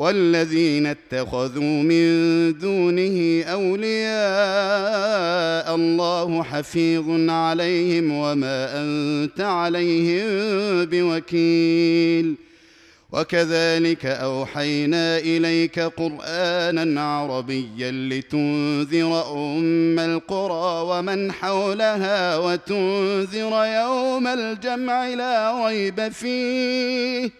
والذين اتخذوا من دونه أولياء الله حفيظ عليهم وما أنت عليهم بوكيل. وكذلك أوحينا إليك قرآنا عربيا لتنذر أم القرى ومن حولها وتنذر يوم الجمع لا ريب فيه.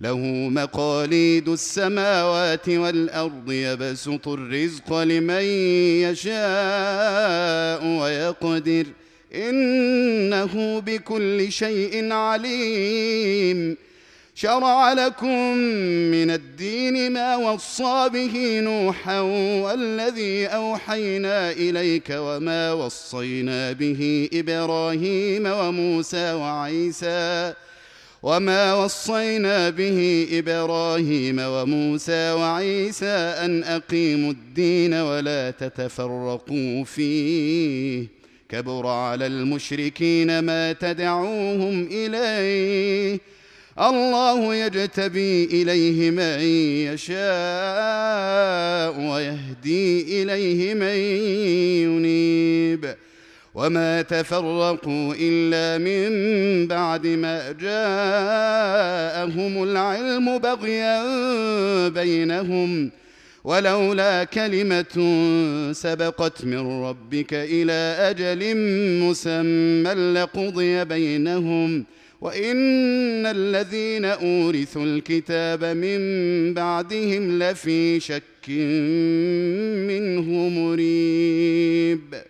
له مقاليد السماوات والأرض يبسط الرزق لمن يشاء ويقدر. إنه بكل شيء عليم. شرع لكم من الدين ما وصى به نوحا والذي أوحينا إليك وما وصينا به إبراهيم وموسى وعيسى. وما وصينا به إبراهيم وموسى وعيسى أن أقيموا الدين ولا تتفرقوا فيه. كبر على المشركين ما تدعوهم إليه. الله يجتبي إليه من يشاء ويهدي إليه من ينيب. وما تفرقوا الا من بعد ما جاءهم العلم بغيا بينهم ولولا كلمه سبقت من ربك إلى أجل مسمى لقضي بينهم وان الذين اورثوا الكتاب من بعدهم لفي شك منه مريب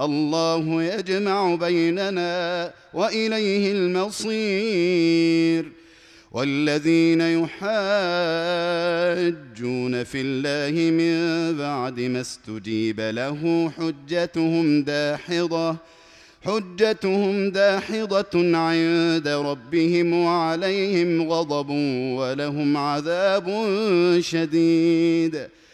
الله يجمع بيننا وإليه المصير. والذين يحاجون في الله من بعد ما استجيب له حجتهم داحضة حجتهم داحضة عند ربهم وعليهم غضب ولهم عذاب شديد.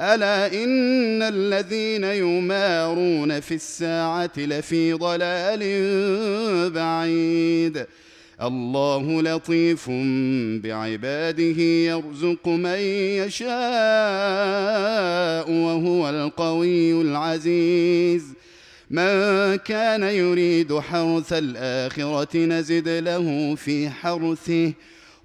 الا ان الذين يمارون في الساعة لفي ضلال بعيد الله لطيف بعباده يرزق من يشاء وهو القوي العزيز. من كان يريد حرث الاخره نزد له في حرثه.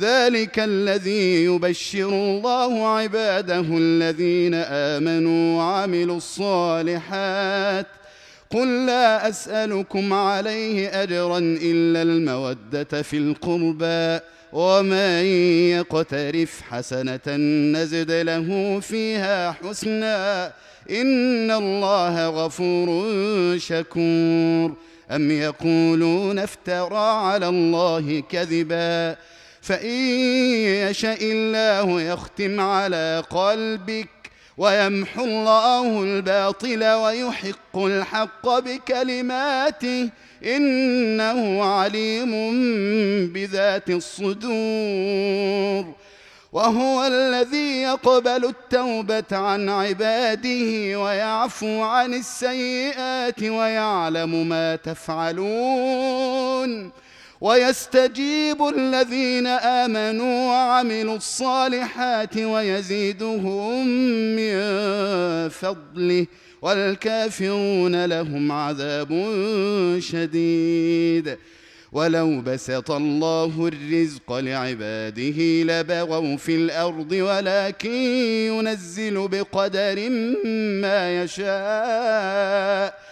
ذلك الذي يبشر الله عباده الذين آمنوا وعملوا الصالحات. قل لا أسألكم عليه أجرا إلا المودة في القربى ومن يقترف حسنة نزد له فيها حسنا. إن الله غفور شكور. أم يقولون افترى على الله كذبا؟ فإن يشأ الله يختم على قلبك ويمحو الله الباطل ويحق الحق بكلماته إنه عليم بذات الصدور. وهو الذي يقبل التوبة عن عباده ويعفو عن السيئات ويعلم ما تفعلون. ويستجيب الذين آمنوا وعملوا الصالحات ويزيدهم من فضله والكافرون لهم عذاب شديد. ولو بسط الله الرزق لعباده لبغوا في الأرض ولكن ينزل بقدر ما يشاء.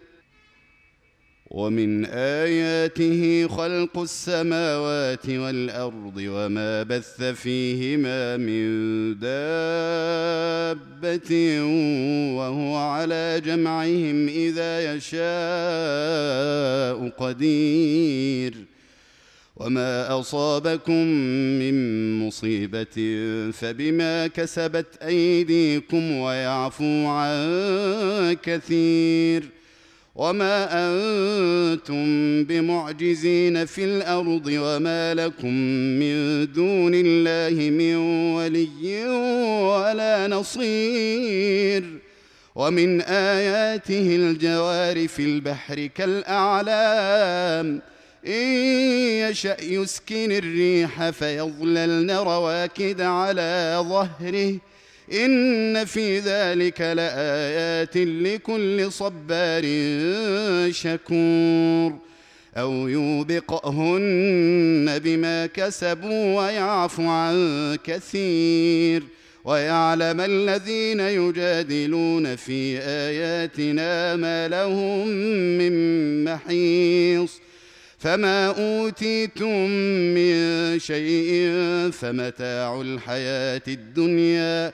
ومن آياته خلق السماوات والأرض وما بث فيهما من دابة وهو على جمعهم إذا يشاء قدير. وما أصابكم من مصيبة فبما كسبت أيديكم ويعفو عن كثير. وما أنتم بمعجزين في الأرض وما لكم من دون الله من ولي ولا نصير ومن اياته الجوار في البحر كالاعلام ان يشا يسكن الريح فيظللن رواكد على ظهره إن في ذلك لآيات لكل صبار شكور أو يوبقهن بما كسبوا ويعفو عن كثير ويعلم الذين يجادلون في آياتنا ما لهم من محيص فما أوتيتم من شيء فمتاع الحياة الدنيا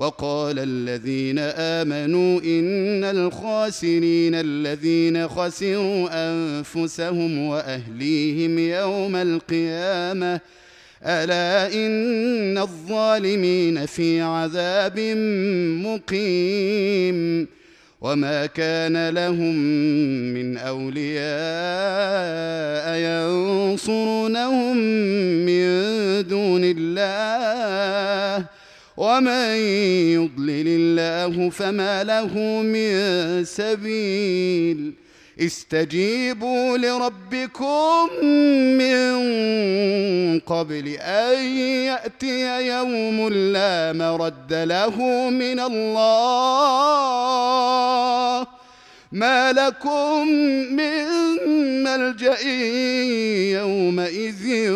وقال الذين آمنوا إن الخاسرين الذين خسروا أنفسهم وأهليهم يوم القيامة ألا إن الظالمين في عذاب مقيم؟ وما كان لهم من أولياء ينصرونهم من دون الله. ومن يضلل الله فما له من سبيل استجيبوا لربكم من قبل ان ياتي يوم لا مرد له من الله ما لكم من ملجأ يومئذ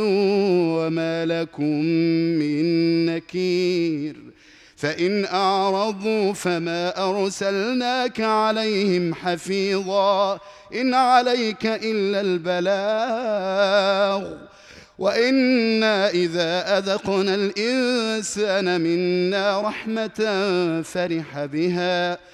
وما لكم من نكير. فإن أعرضوا فما أرسلناك عليهم حفيظا. إن عليك إلا البلاغ. وإنا إذا أذقنا الإنسان منا رحمة فرح بها.